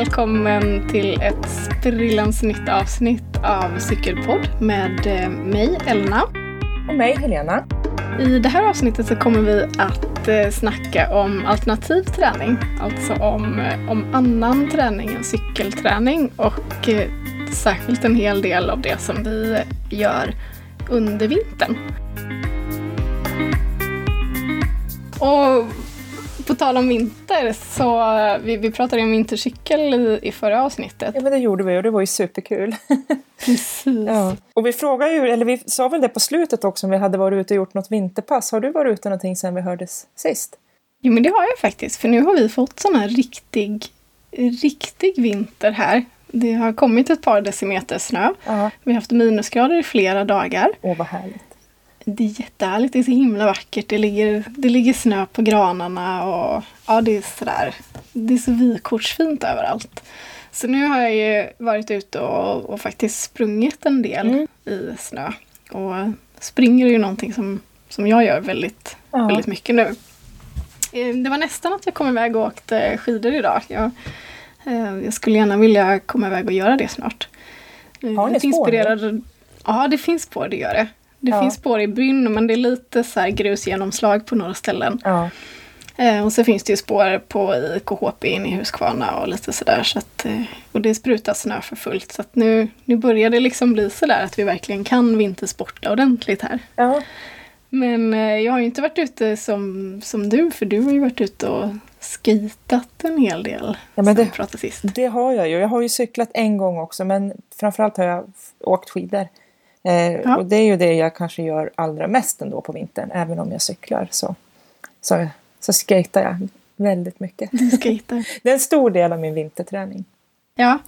Välkommen till ett sprillans nytt avsnitt av Cykelpodd med eh, mig, Elna. Och mig, Helena. I det här avsnittet så kommer vi att eh, snacka om alternativ träning. Alltså om, eh, om annan träning än cykelträning och särskilt en hel del av det som vi gör under vintern. Och på tal om vinter, så vi, vi pratade om vintercykel i, i förra avsnittet. Ja men det gjorde vi och det var ju superkul. Precis. Ja. Och vi frågade ju, eller vi sa väl det på slutet också om vi hade varit ute och gjort något vinterpass. Har du varit ute någonting sedan vi hördes sist? Jo men det har jag faktiskt, för nu har vi fått sån här riktig, riktig vinter här. Det har kommit ett par decimeter snö. Ja. Vi har haft minusgrader i flera dagar. Åh vad härligt. Det är jättehärligt, det är så himla vackert. Det ligger, det ligger snö på granarna och ja, det är sådär. Det är så vykortsfint överallt. Så nu har jag ju varit ute och, och faktiskt sprungit en del mm. i snö. Och springer är ju någonting som, som jag gör väldigt, ja. väldigt mycket nu. Eh, det var nästan att jag kom iväg och åkte skidor idag. Jag, eh, jag skulle gärna vilja komma iväg och göra det snart. Har ni spår? Ja, det finns spår, det gör det. Det ja. finns spår i Brynn men det är lite så här grusgenomslag på några ställen. Ja. Eh, och så finns det ju spår på i KHP in i Huskvarna och lite sådär. Så att, eh, och det sprutar snö för fullt. Så att nu, nu börjar det liksom bli sådär att vi verkligen kan vintersporta ordentligt här. Ja. Men eh, jag har ju inte varit ute som, som du, för du har ju varit ute och skitat en hel del. Ja, men det, det har jag ju. Jag har ju cyklat en gång också men framförallt har jag åkt skidor. Eh, ja. Och det är ju det jag kanske gör allra mest ändå på vintern. Även om jag cyklar så, så, så jag väldigt mycket. Du det är en stor del av min vinterträning. Ja,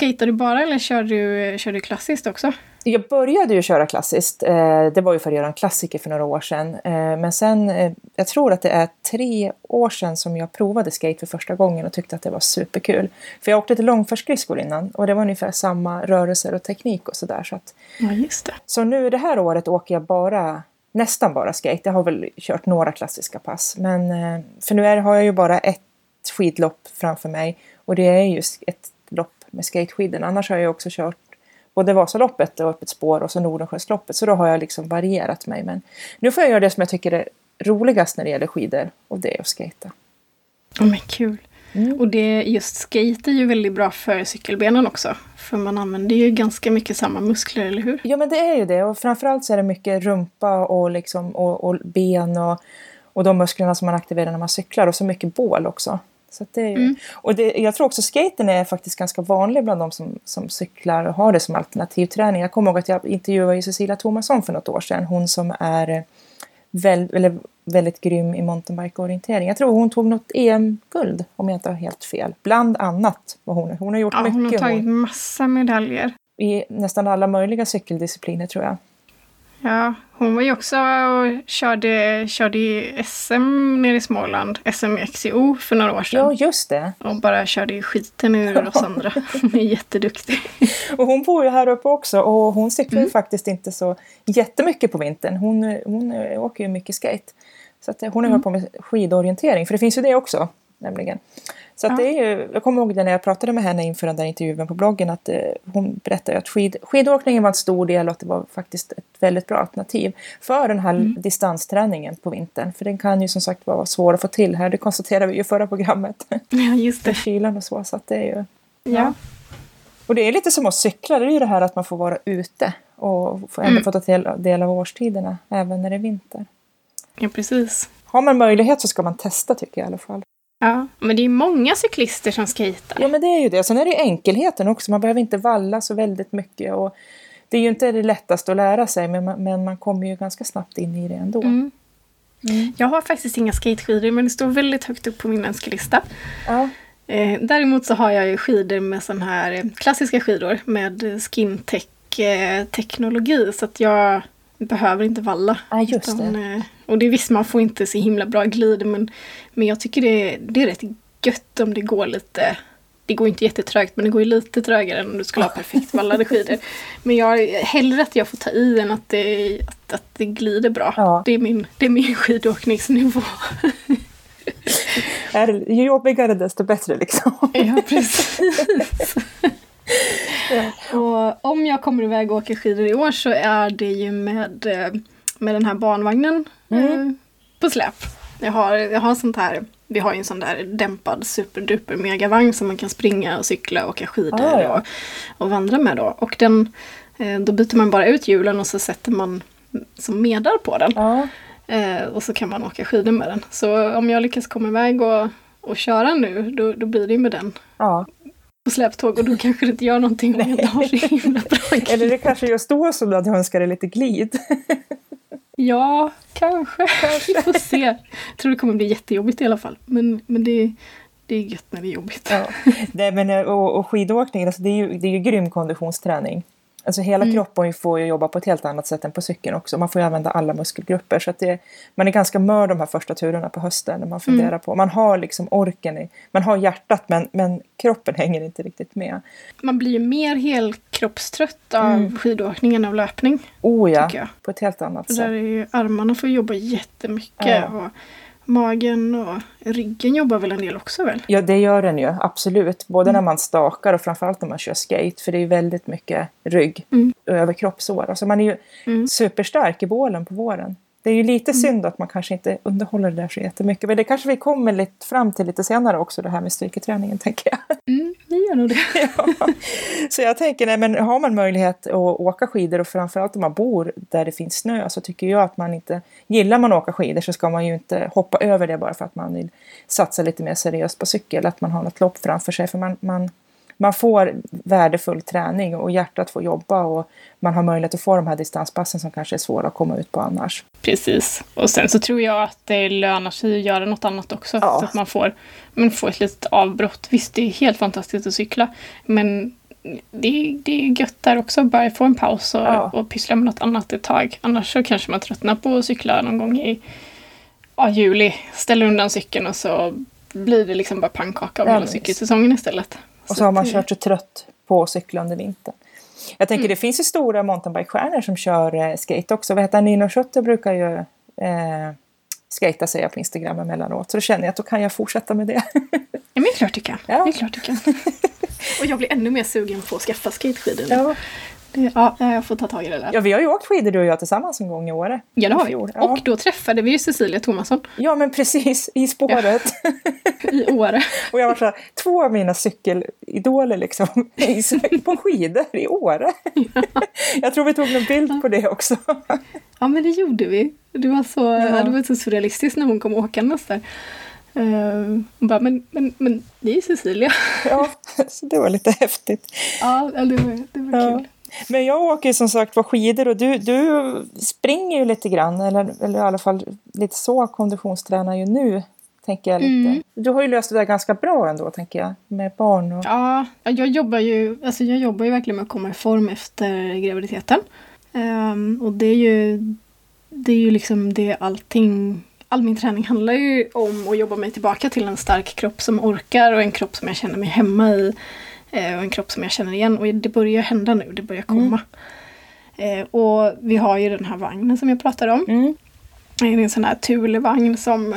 skejtar du bara eller kör du, kör du klassiskt också? Jag började ju köra klassiskt. Eh, det var ju för att göra en klassiker för några år sedan. Eh, men sen, eh, jag tror att det är tre år sedan som jag provade skate för första gången och tyckte att det var superkul. För jag åkte till långfärdsskridskor innan och det var ungefär samma rörelser och teknik och sådär. Så, att, ja, just det. så nu det här året åker jag bara nästan bara skate. Jag har väl kört några klassiska pass. Men för nu är, har jag ju bara ett skidlopp framför mig och det är just ett med skateskidorna. Annars har jag också kört både Vasaloppet och Öppet spår och så Nordensjösloppet. Så då har jag liksom varierat mig. Men nu får jag göra det som jag tycker är roligast när det gäller skidor. Och det är att skata. Oh, men kul! Mm. Och det, just skate är ju väldigt bra för cykelbenen också. För man använder ju ganska mycket samma muskler, eller hur? Ja men det är ju det. Och framförallt så är det mycket rumpa och, liksom, och, och ben och, och de musklerna som man aktiverar när man cyklar. Och så mycket bål också. Så det är mm. Och det, jag tror också skaten är faktiskt ganska vanlig bland de som, som cyklar och har det som alternativträning. Jag kommer ihåg att jag intervjuade Cecilia Thomasson för något år sedan. Hon som är väl, eller, väldigt grym i mountainbike-orientering. Jag tror hon tog något EM-guld om jag inte har helt fel. Bland annat. Var hon, hon har gjort ja, mycket. Hon har tagit hon, massa medaljer. I nästan alla möjliga cykeldiscipliner tror jag. Ja, hon var ju också och körde, körde i SM nere i Småland, SM i XCO för några år sedan. Ja, just det. Och bara körde i skiten ur oss andra. Hon är jätteduktig. Och hon bor ju här uppe också och hon cyklar mm. faktiskt inte så jättemycket på vintern. Hon, hon åker ju mycket skate. Så att hon har mm. på med skidorientering, för det finns ju det också. Nämligen. Så ja. det är ju, jag kommer ihåg det när jag pratade med henne inför den där intervjun på bloggen att eh, hon berättade att skid, skidåkningen var en stor del och att det var faktiskt ett väldigt bra alternativ för den här mm. distansträningen på vintern. För den kan ju som sagt vara svår att få till här, det konstaterade vi ju i förra programmet. Ja, just det. kylan och så, så att det är ju... Ja. ja. Och det är lite som att cykla, det är ju det här att man får vara ute och ändå mm. få ta del, del av årstiderna även när det är vinter. Ja, precis. Har man möjlighet så ska man testa tycker jag i alla fall. Ja, men det är många cyklister som skejtar. Ja, men det är ju det. Sen är det ju enkelheten också. Man behöver inte valla så väldigt mycket. Och det är ju inte det lättaste att lära sig, men man, men man kommer ju ganska snabbt in i det ändå. Mm. Mm. Jag har faktiskt inga skateskidor, men det står väldigt högt upp på min önskelista. Ja. Eh, däremot så har jag ju skidor med sån här eh, klassiska skidor med skintech-teknologi. Eh, så att jag behöver inte valla. Ja, just utan, det. Och det visst, man får inte så himla bra glid men, men jag tycker det, det är rätt gött om det går lite det går inte jättetrögt men det går ju lite trögare än om du skulle ha perfekt vallade skidor. Men jag hellre att jag får ta i än att det, att, att det glider bra. Ja. Det, är min, det är min skidåkningsnivå. är, ju jobbigare desto bättre liksom. Ja, precis. ja. Och om jag kommer iväg och åker skidor i år så är det ju med, eh, med den här barnvagnen mm. eh, på släp. Jag har, jag har sånt här, vi har ju en sån där dämpad superduper megavagn som man kan springa och cykla och åka skidor ah, ja. och, och vandra med då. Och den, eh, då byter man bara ut hjulen och så sätter man som medar på den. Ah. Eh, och så kan man åka skidor med den. Så om jag lyckas komma iväg och, och köra nu, då, då blir det med den. Ja. På släptåg och då kanske det inte gör någonting om jag inte har så himla bra glid. Eller det kanske just då som du hade önskat dig lite glid. ja, kanske. kanske. Vi får se. Jag tror det kommer bli jättejobbigt i alla fall. Men, men det, det är gött när det är jobbigt. Ja. Nej, men, och, och skidåkning, alltså det, är ju, det är ju grym konditionsträning. Alltså hela mm. kroppen får ju jobba på ett helt annat sätt än på cykeln också. Man får ju använda alla muskelgrupper. Så att det, man är ganska mör de här första turerna på hösten när man funderar mm. på. Man har liksom orken, i, man har hjärtat men, men kroppen hänger inte riktigt med. Man blir ju mer helkroppstrött av mm. skidåkning av löpning. Oh ja, på ett helt annat sätt. Där är ju, armarna får jobba jättemycket. Ja. Och magen och ryggen jobbar väl en del också väl? Ja det gör den ju absolut. Både mm. när man stakar och framförallt när man kör skate. För det är väldigt mycket rygg mm. över kroppsår. Alltså man är ju mm. superstark i bålen på våren. Det är ju lite mm. synd att man kanske inte underhåller det där så jättemycket. Men det kanske vi kommer lite fram till lite senare också, det här med styrketräningen tänker jag. Ni vi gör nog det. ja. Så jag tänker, nej, men har man möjlighet att åka skidor och framförallt om man bor där det finns snö så tycker jag att man inte, gillar man att åka skidor så ska man ju inte hoppa över det bara för att man vill satsa lite mer seriöst på cykel, att man har något lopp framför sig. För man, man man får värdefull träning och hjärtat får jobba och man har möjlighet att få de här distanspassen som kanske är svåra att komma ut på annars. Precis. Och sen så tror jag att det lönar sig att göra något annat också. Ja. Så att man får, man får ett litet avbrott. Visst, det är helt fantastiskt att cykla. Men det, det är gött där också, bara få en paus och, ja. och pyssla med något annat ett tag. Annars så kanske man tröttnar på att cykla någon gång i ja, juli. Ställer undan cykeln och så blir det liksom bara pannkaka av ja, hela cykelsäsongen istället. Och så har man kört sig trött på att cykla under vintern. Jag tänker mm. det finns ju stora mountainbike-stjärnor som kör eh, skate också. Vad heter han? Nino Schutter brukar ju eh, skata säger jag på Instagram emellanåt. Så då känner jag att då kan jag fortsätta med det. ja men klart du kan. Ja. Det är klart du kan. Och jag blir ännu mer sugen på att skaffa skateskidor nu. Ja. Ja, jag får ta tag i det där. Ja, vi har ju åkt skidor du och jag tillsammans en gång i Åre. Ja, det har vi. Ja. Och då träffade vi ju Cecilia Thomasson. Ja, men precis. I spåret. Ja. I Åre. och jag var så här, två av mina cykelidoler liksom på skidor i Åre. Ja. jag tror vi tog en bild på det också. ja, men det gjorde vi. Det var så, ja. det var så surrealistiskt när hon kom åkandes där. Uh, bara, men, men, men det är Cecilia. ja, så det var lite häftigt. Ja, det var, det var ja. kul. Men jag åker som sagt på skidor och du, du springer ju lite grann, eller, eller i alla fall lite så konditionstränar ju nu. Tänker jag lite. Mm. Du har ju löst det där ganska bra ändå, tänker jag, med barn och... Ja, jag jobbar ju, alltså jag jobbar ju verkligen med att komma i form efter graviditeten. Um, och det är ju, det är ju liksom det allting all min träning handlar ju om att jobba mig tillbaka till en stark kropp som orkar och en kropp som jag känner mig hemma i. Eh, och en kropp som jag känner igen. Och det börjar hända nu, det börjar komma. Mm. Eh, och vi har ju den här vagnen som jag pratade om. Mm. Det är en sån här Thule-vagn som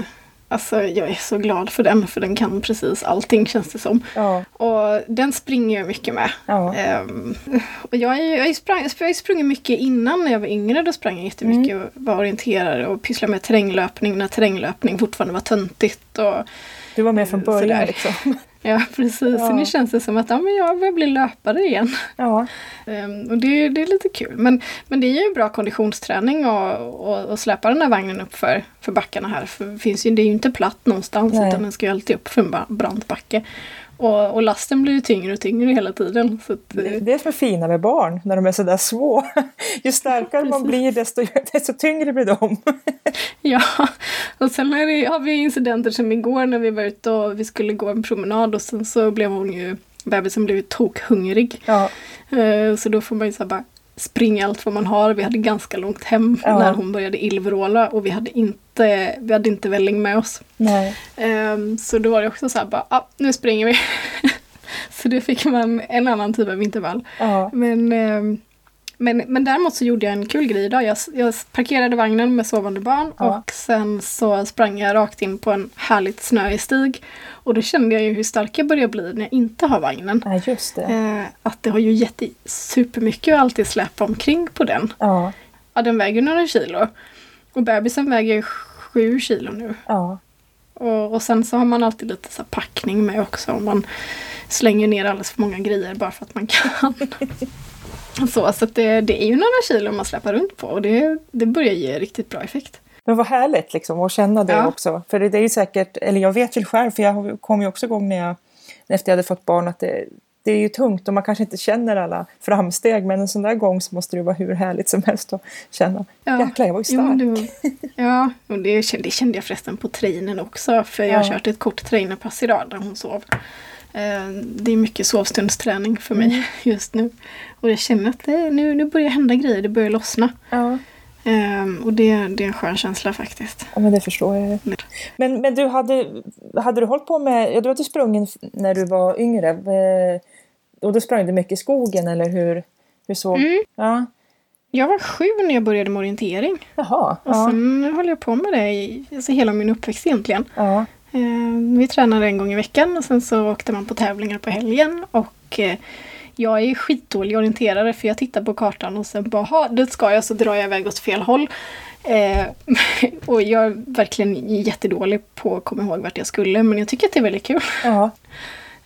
Alltså jag är så glad för den för den kan precis allting känns det som. Ja. Och den springer jag mycket med. Ja. Um, och jag, är sprang, jag har sprungit mycket innan när jag var yngre. Då sprang jag jättemycket mm. och var orienterad och pysslade med terränglöpning när terränglöpning fortfarande var töntigt. Och, du var med från början sådär. liksom. Ja precis, ja. nu känns det som att ja, men jag börjar bli löpare igen. Ja. Um, och det, det är lite kul. Men, men det är ju bra konditionsträning att släpa den här vagnen upp för, för backarna här. För det, finns ju, det är ju inte platt någonstans Nej. utan den ska ju alltid upp för en brant backe. Och, och, lasten blir ju tyngre och tyngre hela tiden. Så att, det är det som är fina med barn, när de är sådär små. Ju starkare man blir desto, desto tyngre blir de. ja, och sen det, har vi incidenter som igår när vi var ute och vi skulle gå en promenad och sen så blev hon ju, bebisen blev tokhungrig. Ja. Uh, så då får man ju så bara springa allt vad man har. Vi hade ganska långt hem ja. när hon började illvråla och vi hade inte, vi hade inte välling med oss. Um, så då var det också så här bara, ah, nu springer vi. så det fick man en annan typ av intervall. Ja. Men um, Men, men däremot så gjorde jag en kul grej idag. Jag, jag parkerade vagnen med sovande barn Ja. och sen så sprang jag rakt in på en härligt snöig stig. Och då kände jag ju hur stark jag börjar bli när jag inte har vagnen. Nej, just det. Eh, att det har ju gett i supermycket att alltid släpa omkring på den. Ja, Ja, den väger några kilo. Och bebisen väger sju kilo nu. ja. Och, och sen så har man alltid lite så packning med också. Om man slänger ner alldeles för många grejer bara för att man kan. så så att det, det är ju några kilo man släpar runt på och det, det börjar ge riktigt bra effekt. Men vad härligt liksom att känna det Ja. också. För det, det är ju säkert, eller jag vet ju själv, för jag kom ju också igång när jag, efter jag hade fått barn, att det, det är ju tungt och man kanske inte känner alla framsteg. Men en sån där gång så måste det vara hur härligt som helst att känna. Ja. Jäklar, jag var ju Jo, stark. det, var- ja, och det, kände- det kände jag förresten på trainen också. För jag har Ja. kört ett kort trainerpass idag där hon sov. Eh, Det är mycket sovstundsträning för mig Mm. just nu. Och jag känner att det, nu, nu börjar hända grejer, det börjar lossna. Ja. Ehm, och det, det är en skön känsla faktiskt. Ja, men det förstår jag. Men, men du, hade, hade du hållit på med... Ja, du hade sprungit när du var yngre. eh, Och då sprang du mycket i skogen, eller hur, hur såg... Mm. Ja. Jag var sju när jag började med orientering. Jaha. Och Ja. sen höll jag på med det i alltså hela min uppväxt egentligen. ja. Eh, vi tränade en gång i veckan och sen så åkte man på tävlingar på helgen. Och eh, jag är skitdålig orienterare för jag tittar på kartan och sen bara, "Ha, dit ska jag, så drar jag iväg åt fel håll. Eh, och jag är verkligen jättedålig på att komma ihåg vart jag skulle men jag tycker att det är väldigt kul. ja.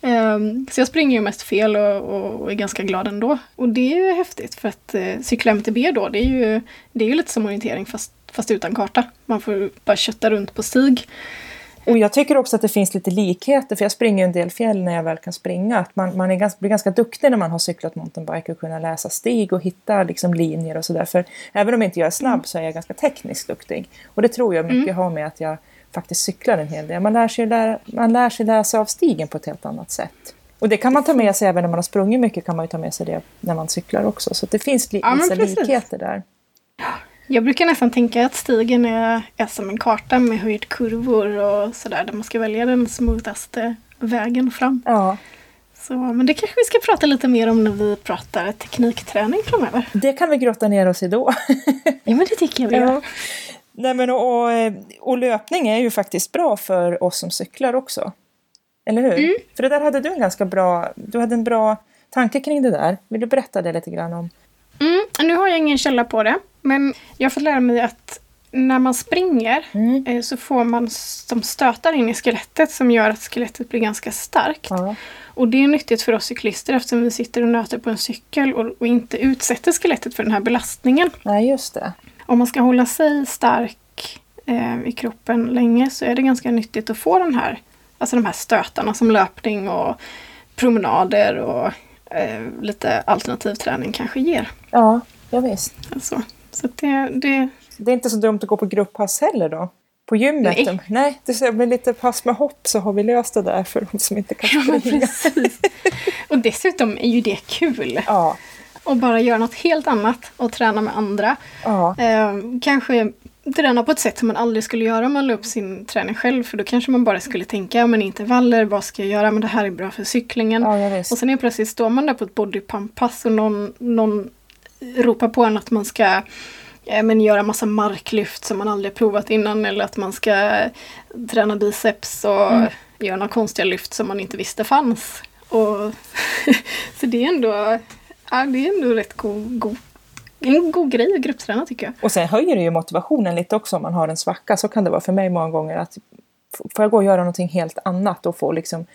Ehm, Så jag springer ju mest fel och, och, och är ganska glad ändå. Och det är ju häftigt för att eh, cykla MTB då, det är ju, det är ju lite som orientering fast, fast utan karta. Man får bara kötta runt på stig. Och jag tycker också att det finns lite likheter, för jag springer ju en del fjäll när jag väl kan springa. Att man, man är ganska, blir ganska duktig när man har cyklat mountainbike och kunna läsa stig och hitta liksom linjer och sådär. För även om inte jag är snabb så är jag ganska tekniskt duktig. Och det tror jag mycket har med att jag faktiskt cyklar en hel del. Man lär, sig lära, man lär sig läsa av stigen på ett helt annat sätt. Och det kan man ta med sig även när man har sprungit mycket, kan man ju ta med sig det när man cyklar också. Så det finns li- Ja, vissa likheter där. Jag brukar nästan tänka att stigen är, är som en karta med höjdkurvor och sådär där man ska välja den smoothaste vägen fram. Ja, Så, men det kanske vi ska prata lite mer om när vi pratar teknikträning framöver. det kan vi grotta ner oss i då. Ja men det tycker jag vi Ja. gör. Nej, men och, och, och löpning är ju faktiskt bra för oss som cyklar också. Eller hur? Mm. För det där hade du en ganska bra, du hade en bra tanke kring det där. Vill du berätta det lite grann om? Mm, nu har jag ingen källa på det, men jag har fått lära mig att när man springer Mm. eh, så får man som stötar in i skelettet som gör att skelettet blir ganska starkt. Ja. Och det är nyttigt för oss cyklister eftersom vi sitter och nöter på en cykel och, och inte utsätter skelettet för den här belastningen. Nej, just det. Om man ska hålla sig stark eh, i kroppen länge så är det ganska nyttigt att få den här, alltså de här stötarna som löpning och promenader och eh, lite alternativ träning kanske ger. Ja, ja visst. Alltså, så det, det, Det är inte så dumt att gå på grupppass heller då? På gymmet? Nej. Nej det bli lite pass med hopp så har vi löst det där för de som inte kan ja, men springa. precis. Och dessutom är ju det kul. Ja, att bara göra något helt annat och träna med andra. ja, Eh, kanske träna på ett sätt som man aldrig skulle göra om man la upp sin träning själv. För då kanske man bara skulle tänka, men intervaller, vad ska jag göra? Men det här är bra för cyklingen. ja. Och sen är plötsligt står man där på ett bodypump-pass och någon, någon ropar på en att man ska eh, men göra massa marklyft som man aldrig provat innan eller att man ska träna biceps och Mm. göra några konstiga lyft som man inte visste fanns. Och så det är ändå, ja, det är ändå rätt god, god, en god grej att gruppträna tycker jag. Och sen höjer det ju motivationen lite också om man har en svacka. Så kan det vara för mig många gånger att får jag gå och göra någonting helt annat och få liksom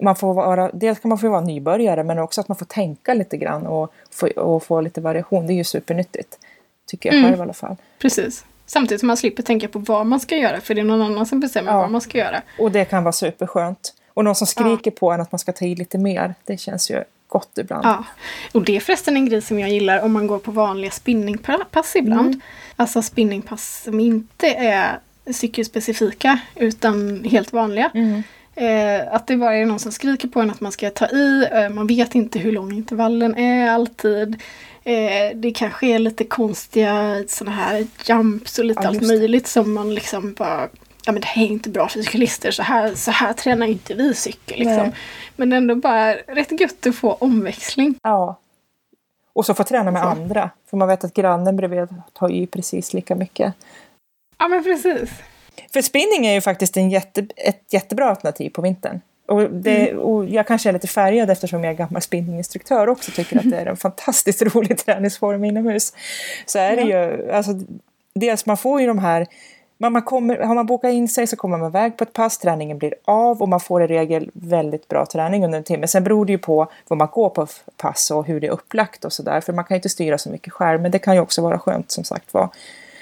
man får vara, dels kan man få vara nybörjare men också att man får tänka lite grann och få, och få lite variation. Det är ju supernyttigt. Tycker jag Mm. själv i alla fall. Precis. Samtidigt som man slipper tänka på vad man ska göra för det är någon annan som bestämmer Ja. vad man ska göra. Och det kan vara superskönt. Och någon som skriker på en att man ska ta i lite mer. Det känns ju gott ibland. Ja, och det är förresten en grej som jag gillar om man går på vanliga spinningpass ibland. Mm. Alltså spinningpass som inte är cykelspecifika utan helt vanliga. Mm. Eh, att det bara är någon som skriker på en att man ska ta i. Eh, man vet inte hur lång intervallen är alltid. Eh, det kanske är lite konstiga sådana här jumps och lite Ja, allt möjligt som man liksom bara Ja men det här är inte bra för cyklister, så här, så här tränar inte vi cykel. Liksom. Men ändå bara rätt gött att få omväxling. Ja. Och så få träna med så. andra. För man vet att grannen bredvid tar ju precis lika mycket. Ja men precis. För spinning är ju faktiskt en jätte, ett jättebra alternativ på vintern. Och, det, mm. och jag kanske är lite färgad eftersom jag är gammal spinninginstruktör också tycker att det är en fantastiskt rolig träningsform inomhus. Så är det ju, alltså, dels man får ju de här men man kommer, har man bokat in sig så kommer man iväg på ett pass, träningen blir av och man får i regel väldigt bra träning under en timme. Sen beror det ju på vad man går på pass och hur det är upplagt och sådär. För man kan ju inte styra så mycket själv, men det kan ju också vara skönt som sagt var.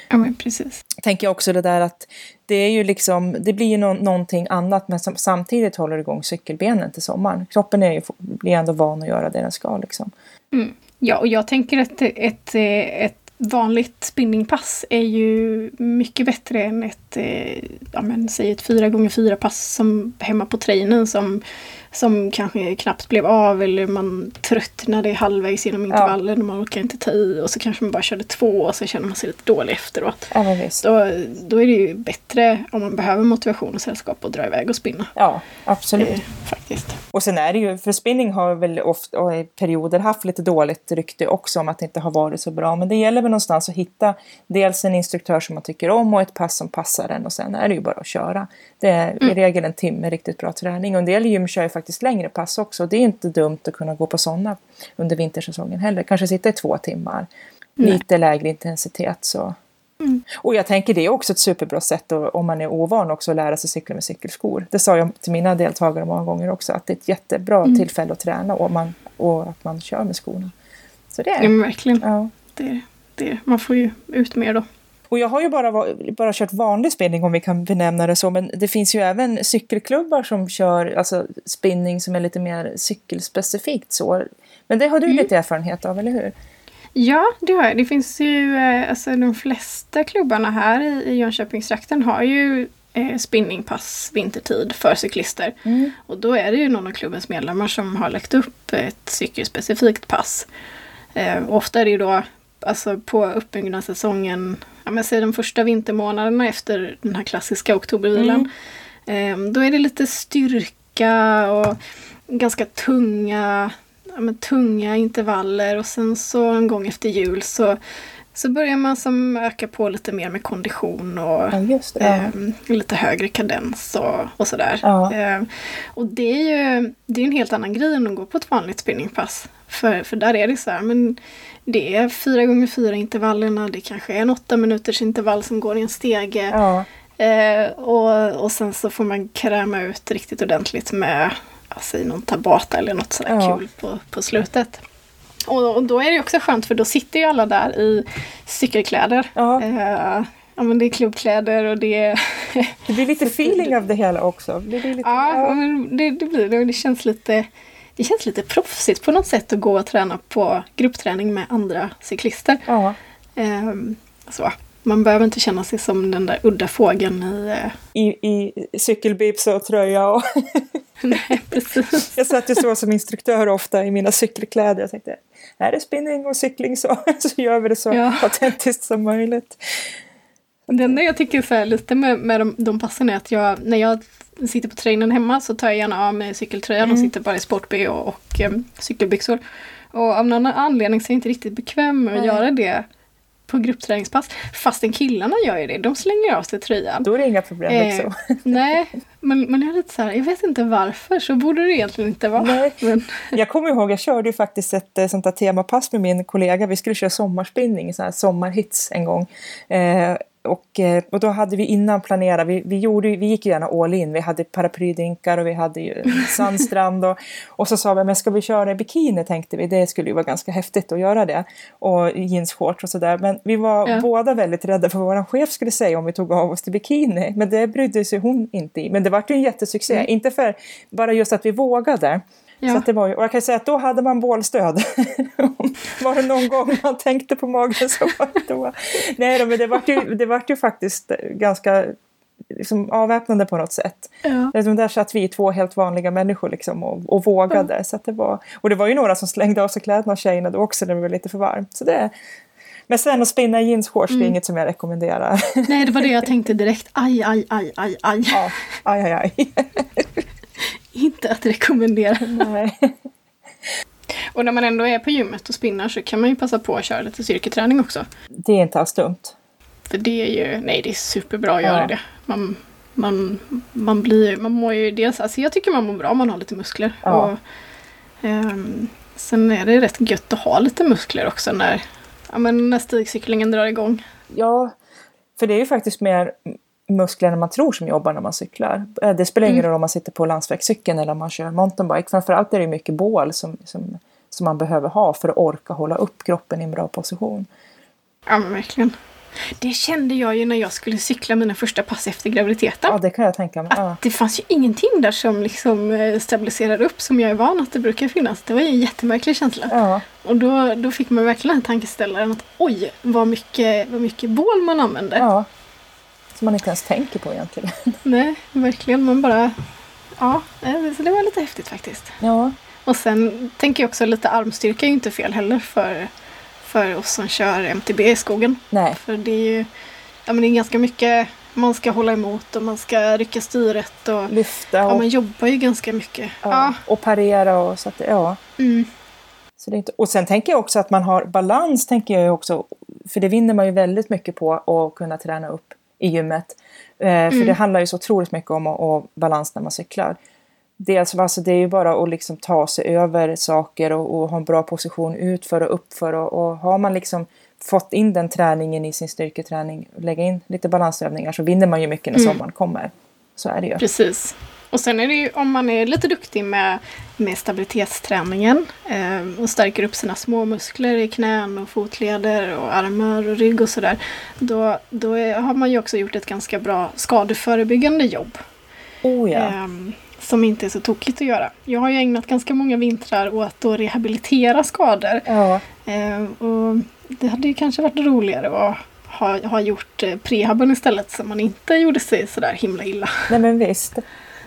Ja, men precis. Tänker jag också det där att det är ju liksom, det blir ju no någonting annat men som samtidigt håller igång cykelbenen till sommaren. Kroppen är ju, blir ändå van att göra det den ska liksom. Mm. Ja, och jag tänker att ett, ett, ett vanligt spinningpass är ju mycket bättre än ett, eh, ja men säg ett 4x4 pass som hemma på trainen som som kanske knappt blev av eller man tröttnade halvvägs genom intervallen ja. och man orkar inte ta i och så kanske man bara körde två och så känner man sig lite dålig efteråt. Ja, då, då är det ju bättre om man behöver motivation och sällskap att dra iväg och spinna. Ja, absolut. Eh, faktiskt. Och sen är det ju, för spinning har väl ofta i perioder haft lite dåligt rykte också om att det inte har varit så bra. Men det gäller väl någonstans att hitta dels en instruktör som man tycker om och ett pass som passar en och sen är det ju bara att köra. Det är mm. i regel en timme riktigt bra träning och en del gym kör ju faktiskt längre pass också. Det är inte dumt att kunna gå på sådana under vintersäsongen heller. Kanske sitta i två timmar. Nej. Lite lägre intensitet så. Mm. Och jag tänker det är också ett superbra sätt att, om man är ovan också att lära sig cykla med cykelskor. Det sa jag till mina deltagare många gånger också att det är ett jättebra mm. tillfälle att träna och, man, och att man kör med skorna. Så det är ja, verkligen. Ja. Det, det, man får ju ut mer då. Och jag har ju bara, bara kört vanlig spinning om vi kan benämna det så, men det finns ju även cykelklubbar som kör alltså, spinning som är lite mer cykelspecifikt så. Men det har du mm. lite erfarenhet av, eller hur? Ja, det har jag. Det finns ju, eh, alltså de flesta klubbarna här i, i Jönköpingstrakten har ju eh, spinningpass vintertid för cyklister. Mm. Och då är det ju någon av klubbens medlemmar som har lagt upp ett cykelspecifikt pass. Eh, ofta är det ju då alltså på uppbyggnadssäsongen, ja men säg de första vintermånaderna efter den här klassiska oktobervilan. Mm. Eh, då är det lite styrka och ganska tunga, ja tunga intervaller och sen så en gång efter jul så så börjar man som öka på lite mer med kondition och ja, det, eh, lite högre kadens och, och sådär. Ja. Eh, och det är ju det är en helt annan grej än att gå på ett vanligt spinningpass. För, för där är det så här, men det är fyra gånger fyra intervallerna, det kanske är en åtta minuters intervall som går i en stege. Ja. Eh, och, och sen så får man kräma ut riktigt ordentligt med alltså, någon tabata eller något sådär ja. kul på, på slutet. Och, och, då är det också skönt för då sitter ju alla där i cykelkläder. Ja. Eh, ja men det är klubbkläder och det är... det blir lite feeling av det hela också. Det blir lite, ja. Men det, det blir det det känns lite det känns lite proffsigt på något sätt att gå och träna på gruppträning med andra cyklister. Ja. Ehm, så. Man behöver inte känna sig som den där udda fågeln i... Eh... I, i cykelbibs och tröja och... Nej, precis. jag satt ju så som instruktör ofta i mina cykelkläder. Jag tänkte, här är spinning och cykling så, så gör vi det så ja. autentiskt som möjligt. Det enda jag tycker så lite med, med de, de passen är att jag, när jag sitter på trainen hemma så tar jag gärna av mig cykeltröjan mm. och sitter bara i sport-bh och, och um, cykelbyxor. Och av någon anledning så är jag inte riktigt bekväm med att Nej. göra det på gruppträningspass. Fastän killarna gör ju det, de slänger av sig tröjan. Då är det inga problem eh, liksom. nej, men, men jag är lite så här, jag vet inte varför, så borde det egentligen inte vara. Nej. Men... Jag kommer ihåg, jag körde ju faktiskt ett eh, sånt där temapass med min kollega. Vi skulle köra sommarspinning, så här sommarhits en gång. Eh, och, eh, och då hade vi innan planerat, vi, vi, gjorde, vi gick gärna all in. Vi hade paraplydrinkar och vi hade ju sandstrand. Och, och så sa vi, men ska vi köra i bikini tänkte vi. Det skulle ju vara ganska häftigt att göra det. Och jeansshorts och sådär. Men vi var ja. båda väldigt rädda för vad vår chef skulle säga om vi tog av oss till bikini. Men det brydde sig hon inte i. Men det var ju en jättesuccé. Mm. Inte för bara just att vi vågade. Ja. Så det var ju, och jag kan säga att då hade man bålstöd. var det någon gång man tänkte på magen så var det då. Nej då, men det var ju, det var ju faktiskt ganska liksom avväpnande på något sätt. Ja. Där satt vi två helt vanliga människor liksom och, och vågade. Ja. Så det var, och det var ju några som slängde av sig kläderna av tjejerna då också när det var lite för varmt. Så det, men sen att spinna jeansshorts, mm. det är mm. inget som jag rekommenderar. Nej, det var det jag tänkte direkt. Aj, aj, aj, aj, aj. Ja, aj, aj, aj. inte att rekommendera. Nej. Och när man ändå är på gymmet och spinnar så kan man ju passa på att köra lite styrketräning också. Det är inte alls dumt. För det är ju, nej det är superbra att ja. göra det. Man, man, man blir, man mår ju dels, alltså jag tycker man mår bra om man har lite muskler. Ja. Och, um, sen är det rätt gött att ha lite muskler också när, ja, men när stigcyklingen drar igång. Ja, för det är ju faktiskt mer muskler än man tror som jobbar när man cyklar. Eh, det spelar ingen mm. roll om man sitter på landsvägscykeln eller om man kör mountainbike. Framförallt är det mycket bål som, som, som man behöver ha för att orka hålla upp kroppen i en bra position. Ja men verkligen. Det kände jag ju när jag skulle cykla mina första pass efter graviditeten. Ja, det kan jag tänka mig. Ja. Det fanns ju ingenting där som liksom eh, stabiliserade upp som jag är van att det brukar finnas. Det var ju en jättemärklig känsla. Ja. Och då, då fick man verkligen en tankeställaren att oj, vad mycket, vad mycket bål man använder. Ja. Som man inte ens tänker på egentligen. Nej, verkligen. Man bara... Ja, eh, så det var lite häftigt faktiskt. Ja. Och sen tänker jag också lite armstyrka är ju inte fel heller för för oss som kör MTB i skogen. Nej. För det är ju ja, men det är ganska mycket man ska hålla emot och man ska rycka styret och lyfta. Och, ja, man jobbar ju ganska mycket. Ja, ja. Och parera och så att ja. Mm. Så det är inte, och sen tänker jag också att man har balans, tänker jag också. För det vinner man ju väldigt mycket på att kunna träna upp i gymmet. Eh, mm. För det handlar ju så otroligt mycket om att, att balans när man cyklar dels alltså det är ju bara att liksom ta sig över saker och, och ha en bra position utför och uppför och, och har man liksom fått in den träningen i sin styrketräning och lägga in lite balansövningar så vinner man ju mycket när mm. sommaren kommer. Så är det ju. Precis. Och sen är det ju om man är lite duktig med, med stabilitetsträningen eh, och stärker upp sina små muskler i knän och fotleder och armar och rygg och sådär. Då, då är, har man ju också gjort ett ganska bra skadeförebyggande jobb. Oh ja. Eh, som inte är så tokigt att göra. Jag har ju ägnat ganska många vintrar åt att rehabilitera skador. Ja. Eh, och det hade ju kanske varit roligare att ha, ha gjort eh, prehaben istället så man inte gjorde sig sådär himla illa. Nej men visst.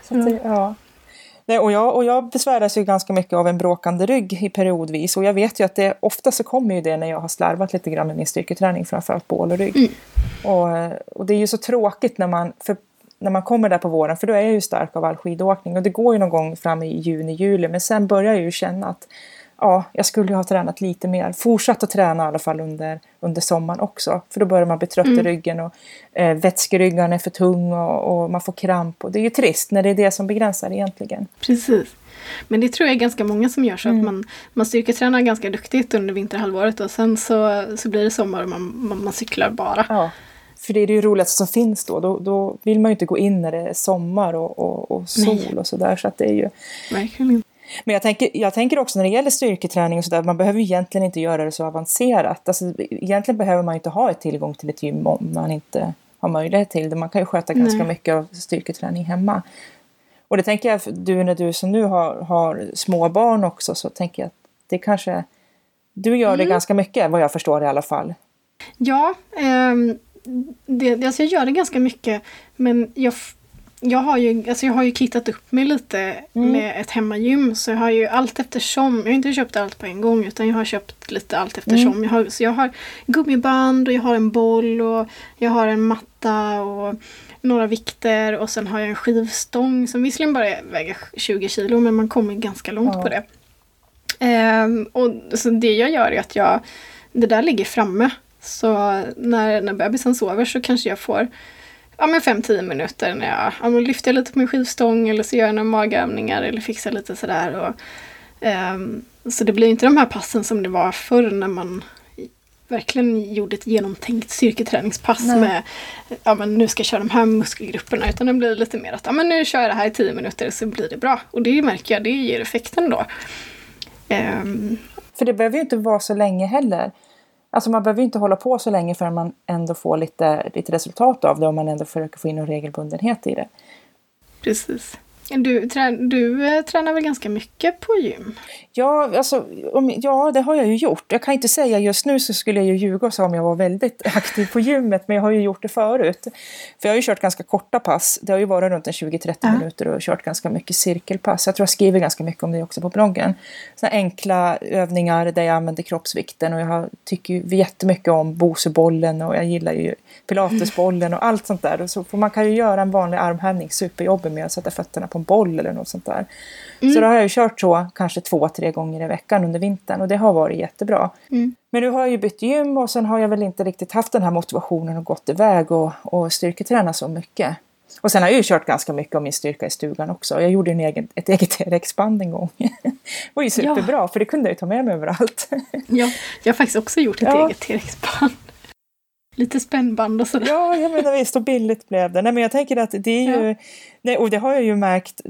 Så att, ja. ja. Nej, och, jag, och jag besväras ju ganska mycket av en bråkande rygg i periodvis och jag vet ju att det ofta så kommer ju det när jag har slarvat lite grann med min styrketräning, framförallt bål och rygg. Mm. Och, och det är ju så tråkigt när man, för när man kommer där på våren, för då är jag ju stark av all skidåkning och det går ju någon gång fram i juni, juli, men sen börjar jag ju känna att ja, jag skulle ju ha tränat lite mer. Fortsatt att träna i alla fall under, under sommaren också. För då börjar man bli trött mm. i ryggen och eh, vätskeryggan är för tung och, och, man får kramp. Och det är ju trist när det är det som begränsar egentligen. Precis. Men det tror jag är ganska många som gör så mm. att man, man styrketränar ganska duktigt under vinterhalvåret och sen så, så blir det sommar och man, man, man cyklar bara. Ja. För det är det ju roligaste som finns då. då. Då vill man ju inte gå in när det är sommar och, och, och sol Nej. och sådär. Så att det är ju... Verkligen Men jag tänker, jag tänker också när det gäller styrketräning och sådär, man behöver egentligen inte göra det så avancerat. Alltså, egentligen behöver man inte ha ett tillgång till ett gym om man inte har möjlighet till det. Man kan ju sköta ganska Nej. mycket av styrketräning hemma. Och det tänker jag, du när du som nu har, har små barn också, så tänker jag att det kanske... Du gör mm. det ganska mycket, vad jag förstår i alla fall. Ja, um det, alltså jag gör det ganska mycket men jag, jag, har ju, alltså jag har ju kittat upp mig lite mm. med ett hemmagym så jag har ju allt eftersom, jag har inte köpt allt på en gång utan jag har köpt lite allt eftersom. Mm. Jag har, så jag har gummiband och jag har en boll och jag har en matta och några vikter och sen har jag en skivstång som visserligen bara väger 20 kilo men man kommer ganska långt ja. på det. Um, och så det jag gör är att jag, det där ligger framme så när, när bebisen sover så kanske jag får ja, 5-10 minuter när jag ja, men lyfter lite på min skivstång eller så gör jag några magövningar eller fixar lite sådär. Och, um, så det blir inte de här passen som det var förr när man verkligen gjorde ett genomtänkt styrketräningspass Nej. med ja men nu ska jag köra de här muskelgrupperna utan det blir lite mer att ja men nu kör jag det här i 10 minuter så blir det bra. Och det märker jag, det ger effekten då. Um, För det behöver ju inte vara så länge heller. Alltså man behöver inte hålla på så länge förrän man ändå får lite, lite resultat av det om man ändå försöker få in en regelbundenhet i det. Precis. Du, trä, du eh, tränar väl ganska mycket på gym? Ja, alltså, om, ja, det har jag ju gjort. Jag kan inte säga just nu så skulle jag ju ljuga och säga om jag var väldigt aktiv på gymmet, men jag har ju gjort det förut. För jag har ju kört ganska korta pass. Det har ju varit runt 20-30 ja. minuter och kört ganska mycket cirkelpass. Jag tror jag skriver ganska mycket om det också på bloggen. Såna enkla övningar där jag använder kroppsvikten och jag tycker ju jättemycket om Bosebollen och jag gillar ju pilatesbollen och allt sånt där. Så, man kan ju göra en vanlig armhävning superjobbig med att sätta fötterna på på boll eller något sånt där. Mm. Så då har jag kört så kanske två, tre gånger i veckan under vintern och det har varit jättebra. Mm. Men nu har jag ju bytt gym och sen har jag väl inte riktigt haft den här motivationen och gått iväg och, och styrketräna så mycket. Och sen har jag ju kört ganska mycket av min styrka i stugan också. Jag gjorde en egen, ett eget T-rex-band en gång. det var ju superbra ja. för det kunde jag ju ta med mig överallt. ja, jag har faktiskt också gjort ett ja. eget T-rex-band. Lite spännband och sådär. Ja, jag menar visst och billigt blev det. Nej men jag tänker att det är ju, ja. nej, och det har jag ju märkt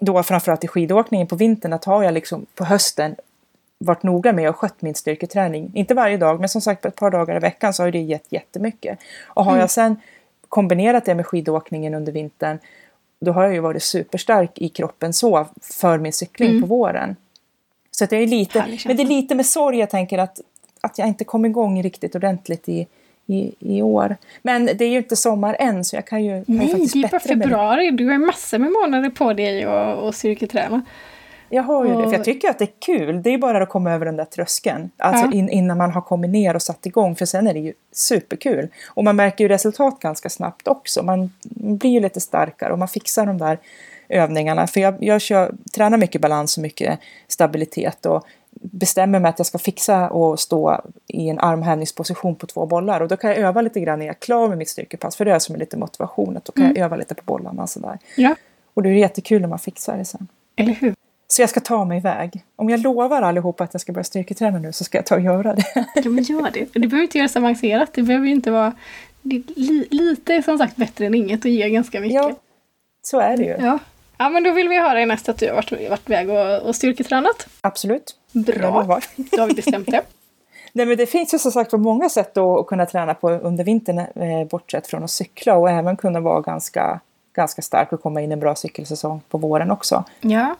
då framförallt i skidåkningen på vintern att har jag liksom på hösten varit noga med och skött min styrketräning. Inte varje dag men som sagt ett par dagar i veckan så har det gett jättemycket. Och har mm. jag sen kombinerat det med skidåkningen under vintern då har jag ju varit superstark i kroppen så för min cykling mm. på våren. Så det är lite, men det är lite med sorg jag tänker att, att jag inte kom igång riktigt ordentligt i, i, i år. Men det är ju inte sommar än så jag kan ju, kan Nej, faktiskt det är bara februari. Du har massor med månader på dig att styrketräna. Jag har ju och... det, för jag tycker att det är kul. Det är bara att komma över den där tröskeln. Alltså ja. in, innan man har kommit ner och satt igång, för sen är det ju superkul. Och man märker ju resultat ganska snabbt också. Man blir ju lite starkare och man fixar de där övningarna. För jag, jag kör, tränar mycket balans och mycket stabilitet och bestämmer mig att jag ska fixa och stå i en armhävningsposition på två bollar och då kan jag öva lite grann när jag är klar med mitt styrkepass för det är som en lite motivation att då kan mm. jag öva lite på bollarna sådär. Ja. Och det är jättekul när man fixar det sen. Eller hur? Så jag ska ta mig iväg. Om jag lovar allihopa att jag ska börja styrketräna nu så ska jag ta och göra det. Ja men gör det. Du behöver inte göra så avancerat. Det behöver inte vara... Li, lite är som sagt bättre än inget och ger ganska mycket. Ja, så är det ju. Ja. Ja men då vill vi höra i nästa att du har varit, varit iväg och, och styrketränat. Absolut. Bra, då har vi bestämt det. Nej, men det finns ju som sagt många sätt att kunna träna på under vintern eh, bortsett från att cykla och även kunna vara ganska, ganska stark och komma in i en bra cykelsäsong på våren också. Ja,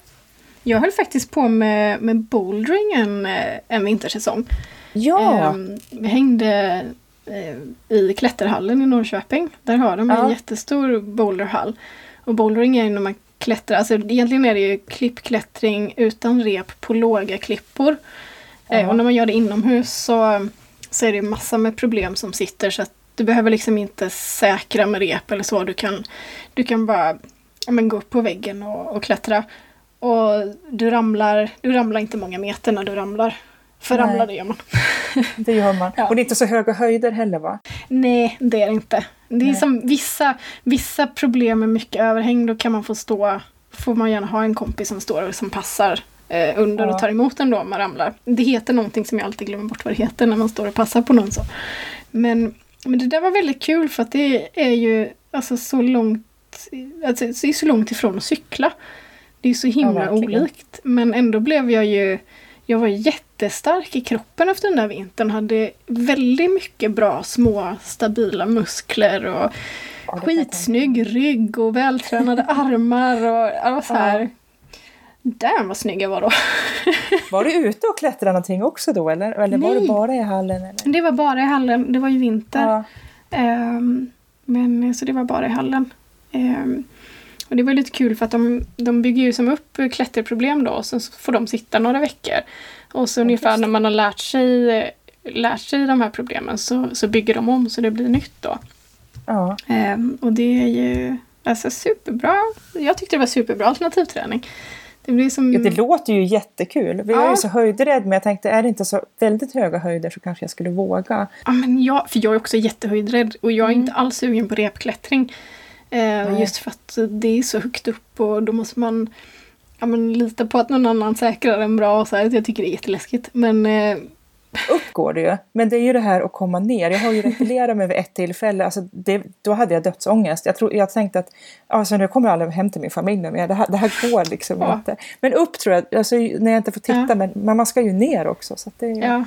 jag höll faktiskt på med, med bouldering en, eh, en vintersäsong. Ja! Eh, hängde eh, i klätterhallen i Norrköping. Där har de en ja. jättestor boulderhall. Och bouldering är när man klättra, alltså egentligen är det ju klippklättring utan rep på låga klippor. Eh, och när man gör det inomhus så, så är det massa med problem som sitter så att du behöver liksom inte säkra med rep eller så. Du kan, du kan bara men, gå upp på väggen och, och klättra. Och du ramlar, du ramlar inte många meter när du ramlar. För Nej. ramlar det gör man. det gör man. Ja. Och det är inte så höga höjder heller va? Nej, det är det inte. Det är Nej. som vissa, vissa problem med mycket överhäng, då kan man få stå, får man gärna ha en kompis som står och som passar eh, under ja. och tar emot en då om man ramlar. Det heter någonting som jag alltid glömmer bort vad det heter när man står och passar på någon så. Men, men det där var väldigt kul för att det är ju alltså så långt, alltså, det är så långt ifrån att cykla. Det är så himla ja, olikt. Men ändå blev jag ju jag var jättestark i kroppen efter den där vintern. Hade väldigt mycket bra små stabila muskler och ja, skitsnygg rygg och vältränade armar. Och ja, så här. Ja. Damn vad snygg jag var då! var du ute och klättrade någonting också då eller, eller var du bara i hallen? Eller? Det var bara i hallen, det var ju vinter. Ja. Um, men så det var bara i hallen. Um, och det var lite kul för att de, de bygger ju som upp klätterproblem då och så får de sitta några veckor. Och så ungefär när man har lärt sig, lärt sig de här problemen så, så bygger de om så det blir nytt då. Ja. Ehm, och det är ju alltså superbra. Jag tyckte det var superbra alternativträning. Det, blir som... ja, det låter ju jättekul. Jag är ju så höjdrädd men jag tänkte är det inte så väldigt höga höjder så kanske jag skulle våga. Ja, men jag, för jag är också jättehöjdrädd och jag är mm. inte alls sugen på repklättring. Eh, just för att det är så högt upp och då måste man ja, men, lita på att någon annan säkrar en bra. Och så här. Jag tycker det är jätteläskigt. Men, eh... Upp går det ju. Men det är ju det här att komma ner. Jag har ju refilerat mig vid ett tillfälle. Alltså det, då hade jag dödsångest. Jag, tror, jag tänkte att alltså, jag kommer aldrig hem till min familj nu. Det här, det här går liksom ja. inte. Men upp tror jag, alltså, när jag inte får titta. Ja. Men, men man ska ju ner också. Så det, ja.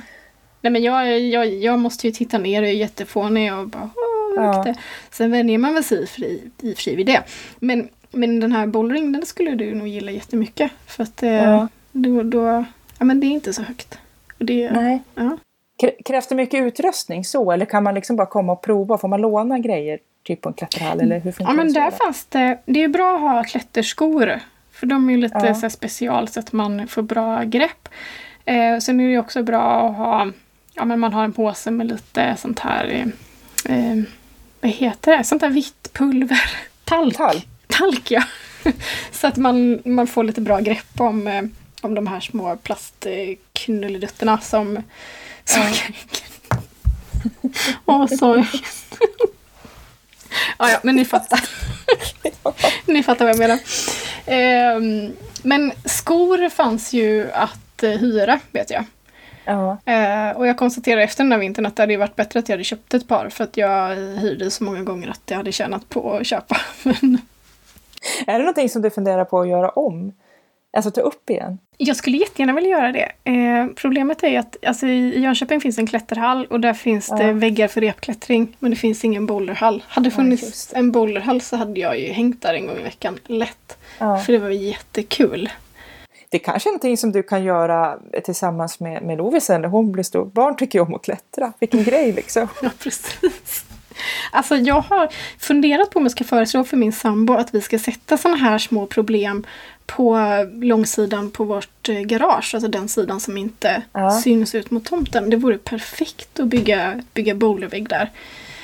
Nej, men jag, jag, jag måste ju titta ner och är jättefånig och bara ja. Sen vänjer man väl sig i och vid det. Men, men den här bouldering den skulle du nog gilla jättemycket. För att eh, ja. då, då, ja men det är inte så högt. Det, Nej. Ja. Krävs det mycket utrustning så eller kan man liksom bara komma och prova? Får man låna grejer typ på en klätterhall eller hur funkar Ja men där fanns det, det är bra att ha klätterskor. För de är lite ja. så special så att man får bra grepp. Eh, sen är det också bra att ha, ja men man har en påse med lite sånt här eh, vad heter det, sånt där vitt pulver. Talk. Talk, Talk ja. så att man, man får lite bra grepp om, eh, om de här små plastknullidutterna som... som Åh, sorry. ja, ja, men ni fattar. ni fattar vad jag menar. Eh, men skor fanns ju att eh, hyra, vet jag. Ja. Eh, och jag konstaterade efter den här vintern att det hade varit bättre att jag hade köpt ett par för att jag hyrde så många gånger att jag hade tjänat på att köpa. Men Är det någonting som du funderar på att göra om? Alltså ta upp igen? jag skulle jättegärna vilja göra det. Eh, problemet är ju att alltså, i Jönköping finns en klätterhall och där finns det Ja. väggar för repklättring. Men det finns ingen boulderhall. Hade det Ja, funnits det. en boulderhall så hade jag ju hängt där en gång i veckan. Lätt. Ja. För det var jättekul. Det kanske är någonting som du kan göra tillsammans med, med Lovisa när hon blir stor. Barn tycker ju om att klättra. Vilken grej liksom. Ja, precis. Alltså jag har funderat på om jag ska föreslå för min sambo att vi ska sätta sådana här små problem på långsidan på vårt eh, garage. Alltså den sidan som inte Ja. syns ut mot tomten. Det vore perfekt att bygga, bygga bouldervägg där.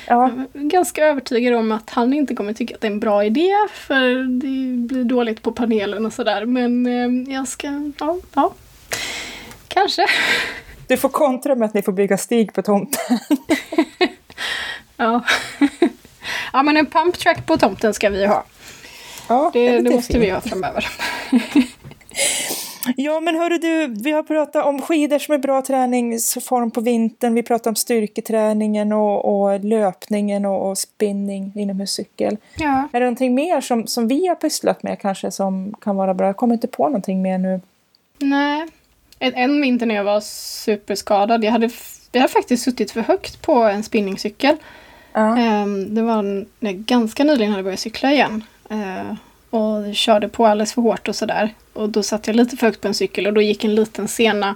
Ja, ganska övertygad om att han inte kommer tycka att det är en bra idé för det blir dåligt på panelen och sådär. Men eh, jag ska, ja, ja. Kanske. du får kontra med att ni får bygga stig på tomten. Ja. ja men en pump track på tomten ska vi ha. Ja, Det, är det måste fint. vi ha framöver. Ja, men hörru du, vi har pratat om skidor som är bra träningsform på vintern. Vi pratar om styrketräningen och, och löpningen och, och spinning inomhuscykel. Ja. Är det någonting mer som, som vi har pysslat med kanske som kan vara bra? Jag kommer inte på någonting mer nu. Nej. En, en vinter när jag var superskadad. Jag hade, jag hade faktiskt suttit för högt på en spinningcykel. Ja. Ehm, det var när jag ganska nyligen hade börjat cykla igen. Eh, och körde på alldeles för hårt och sådär. Och då satt jag lite för högt på en cykel och då gick en liten sena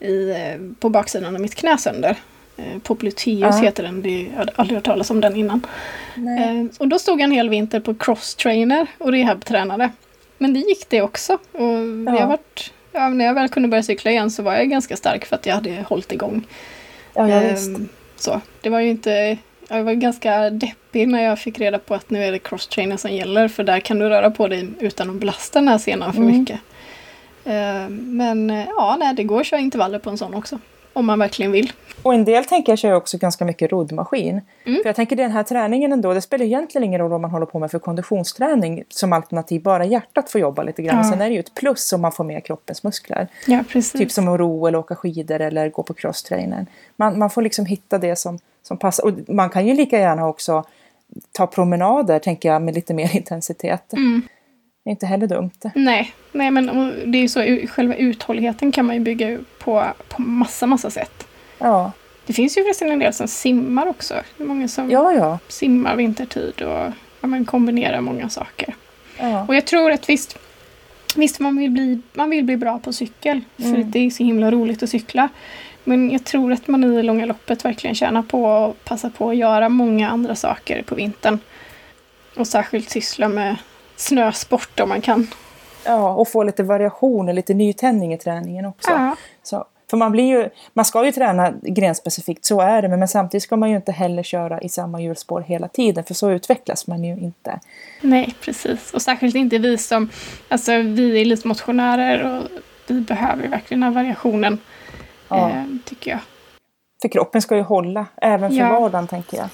i, eh, på baksidan av mitt knä sönder. Eh, Popliteus Ja. heter den. Det, jag hade aldrig hört talas om den innan. Eh, och då stod jag en hel vinter på cross-trainer och rehabtränade. Men det gick det också. Och Ja. jag vart, ja, när jag väl kunde börja cykla igen så var jag ganska stark för att jag hade hållit igång. Ja, ja, visst. så. Det var ju inte... Jag var ganska deppig när jag fick reda på att nu är det cross-trainer som gäller för där kan du röra på dig utan att belasta den här senan för Mm. mycket. Ehm, men eh, ja, nej, det går att köra intervaller på en sån också. Om man verkligen vill. Och en del tänker jag kör också ganska mycket roddmaskin. Mm. För jag tänker den här träningen ändå, det spelar egentligen ingen roll vad man håller på med för konditionsträning som alternativ. Bara hjärtat får jobba lite grann. Ja. Sen är det ju ett plus om man får med kroppens muskler. Ja. Typ som att ro eller åka skidor eller gå på crosstrainern. Man, man får liksom hitta det som, som passar. Och man kan ju lika gärna också ta promenader, tänker jag, med lite mer intensitet. Mm. Det är inte heller dumt. Nej, nej men det är ju så, själva uthålligheten kan man ju bygga på, på massa, massa sätt. Ja, Det finns ju förresten en del som simmar också. Det är många som ja, ja. simmar vintertid och ja, man kombinerar många saker. ja. Och jag tror att visst, visst man, vill bli, man vill bli bra på cykel. För Mm. det är så himla roligt att cykla. Men jag tror att man i det långa loppet verkligen tjänar på att passa på att göra många andra saker på vintern. Och särskilt syssla med snösport om man kan. ja, och få lite variation och lite nytändning i träningen också. Ja. Så, för man, blir ju, man ska ju träna grenspecifikt, så är det. Men, men samtidigt ska man ju inte heller köra i samma hjulspår hela tiden. För så utvecklas man ju inte. Nej, precis. Och särskilt inte vi som, alltså vi är elitmotionärer och vi behöver ju verkligen den här variationen. Ja. Eh, tycker jag. För kroppen ska ju hålla, även för Ja. vardagen tänker jag.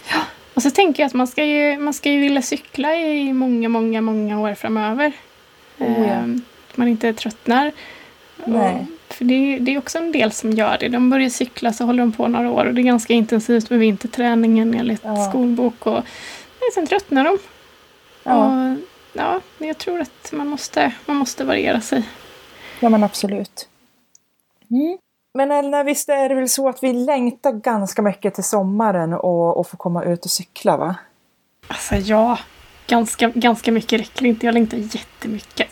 Och så tänker jag att man ska ju, man ska ju vilja cykla i många, många, många år framöver. Oh, ja. Eh, att man inte tröttnar. Nej. Och, för det, är- det är också en del som gör det. De börjar cykla så håller de på några år och det är ganska intensivt med vinterträningen enligt Ja. skolbok. Och, men sen tröttnar de. Ja, Och, ja, jag tror att man måste, man måste variera sig. ja men absolut. Mm. Men Elna, visst är det väl så att vi längtar ganska mycket till sommaren och, och få komma ut och cykla va? Alltså ja, ganska, ganska mycket räcker inte. Jag längtar jättemycket.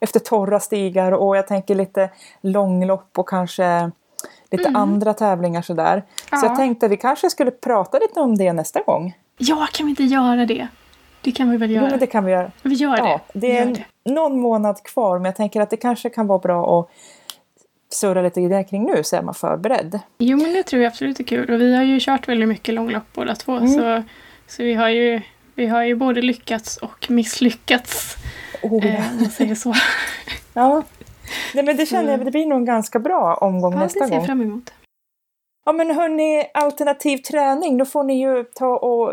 Efter torra stigar och jag tänker lite långlopp och kanske lite andra tävlingar sådär. Så Mm. Ja. jag tänkte att vi kanske skulle prata lite om det nästa gång. Ja, kan vi inte göra det? Det kan vi väl Jo, göra? men det kan vi göra. Vi gör det. Ja, det är gör det. någon månad kvar men jag tänker att det kanske kan vara bra att surra lite idéer kring nu så är man förberedd. Jo, men det tror jag absolut är kul. Och vi har ju kört väldigt mycket långlopp båda två. Mm. Så, så vi, har ju, vi har ju både lyckats och misslyckats. Oh, eh, om man säger så. ja. Nej, men det känner jag, det blir nog en ganska bra omgång Ja, nästa det ser jag gång. fram emot. Ja men hörni, alternativ träning, då får ni ju ta och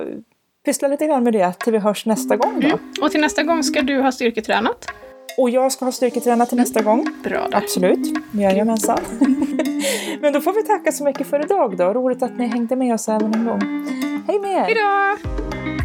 pyssla lite grann med det till vi hörs nästa gång då. Och till nästa gång ska du ha styrketränat. Och jag ska ha styrketränat till nästa gång. Bra där. Absolut, jajamensan. men då får vi tacka så mycket för idag då. Roligt att ni hängde med oss även en gång. Hej med er! Hejdå!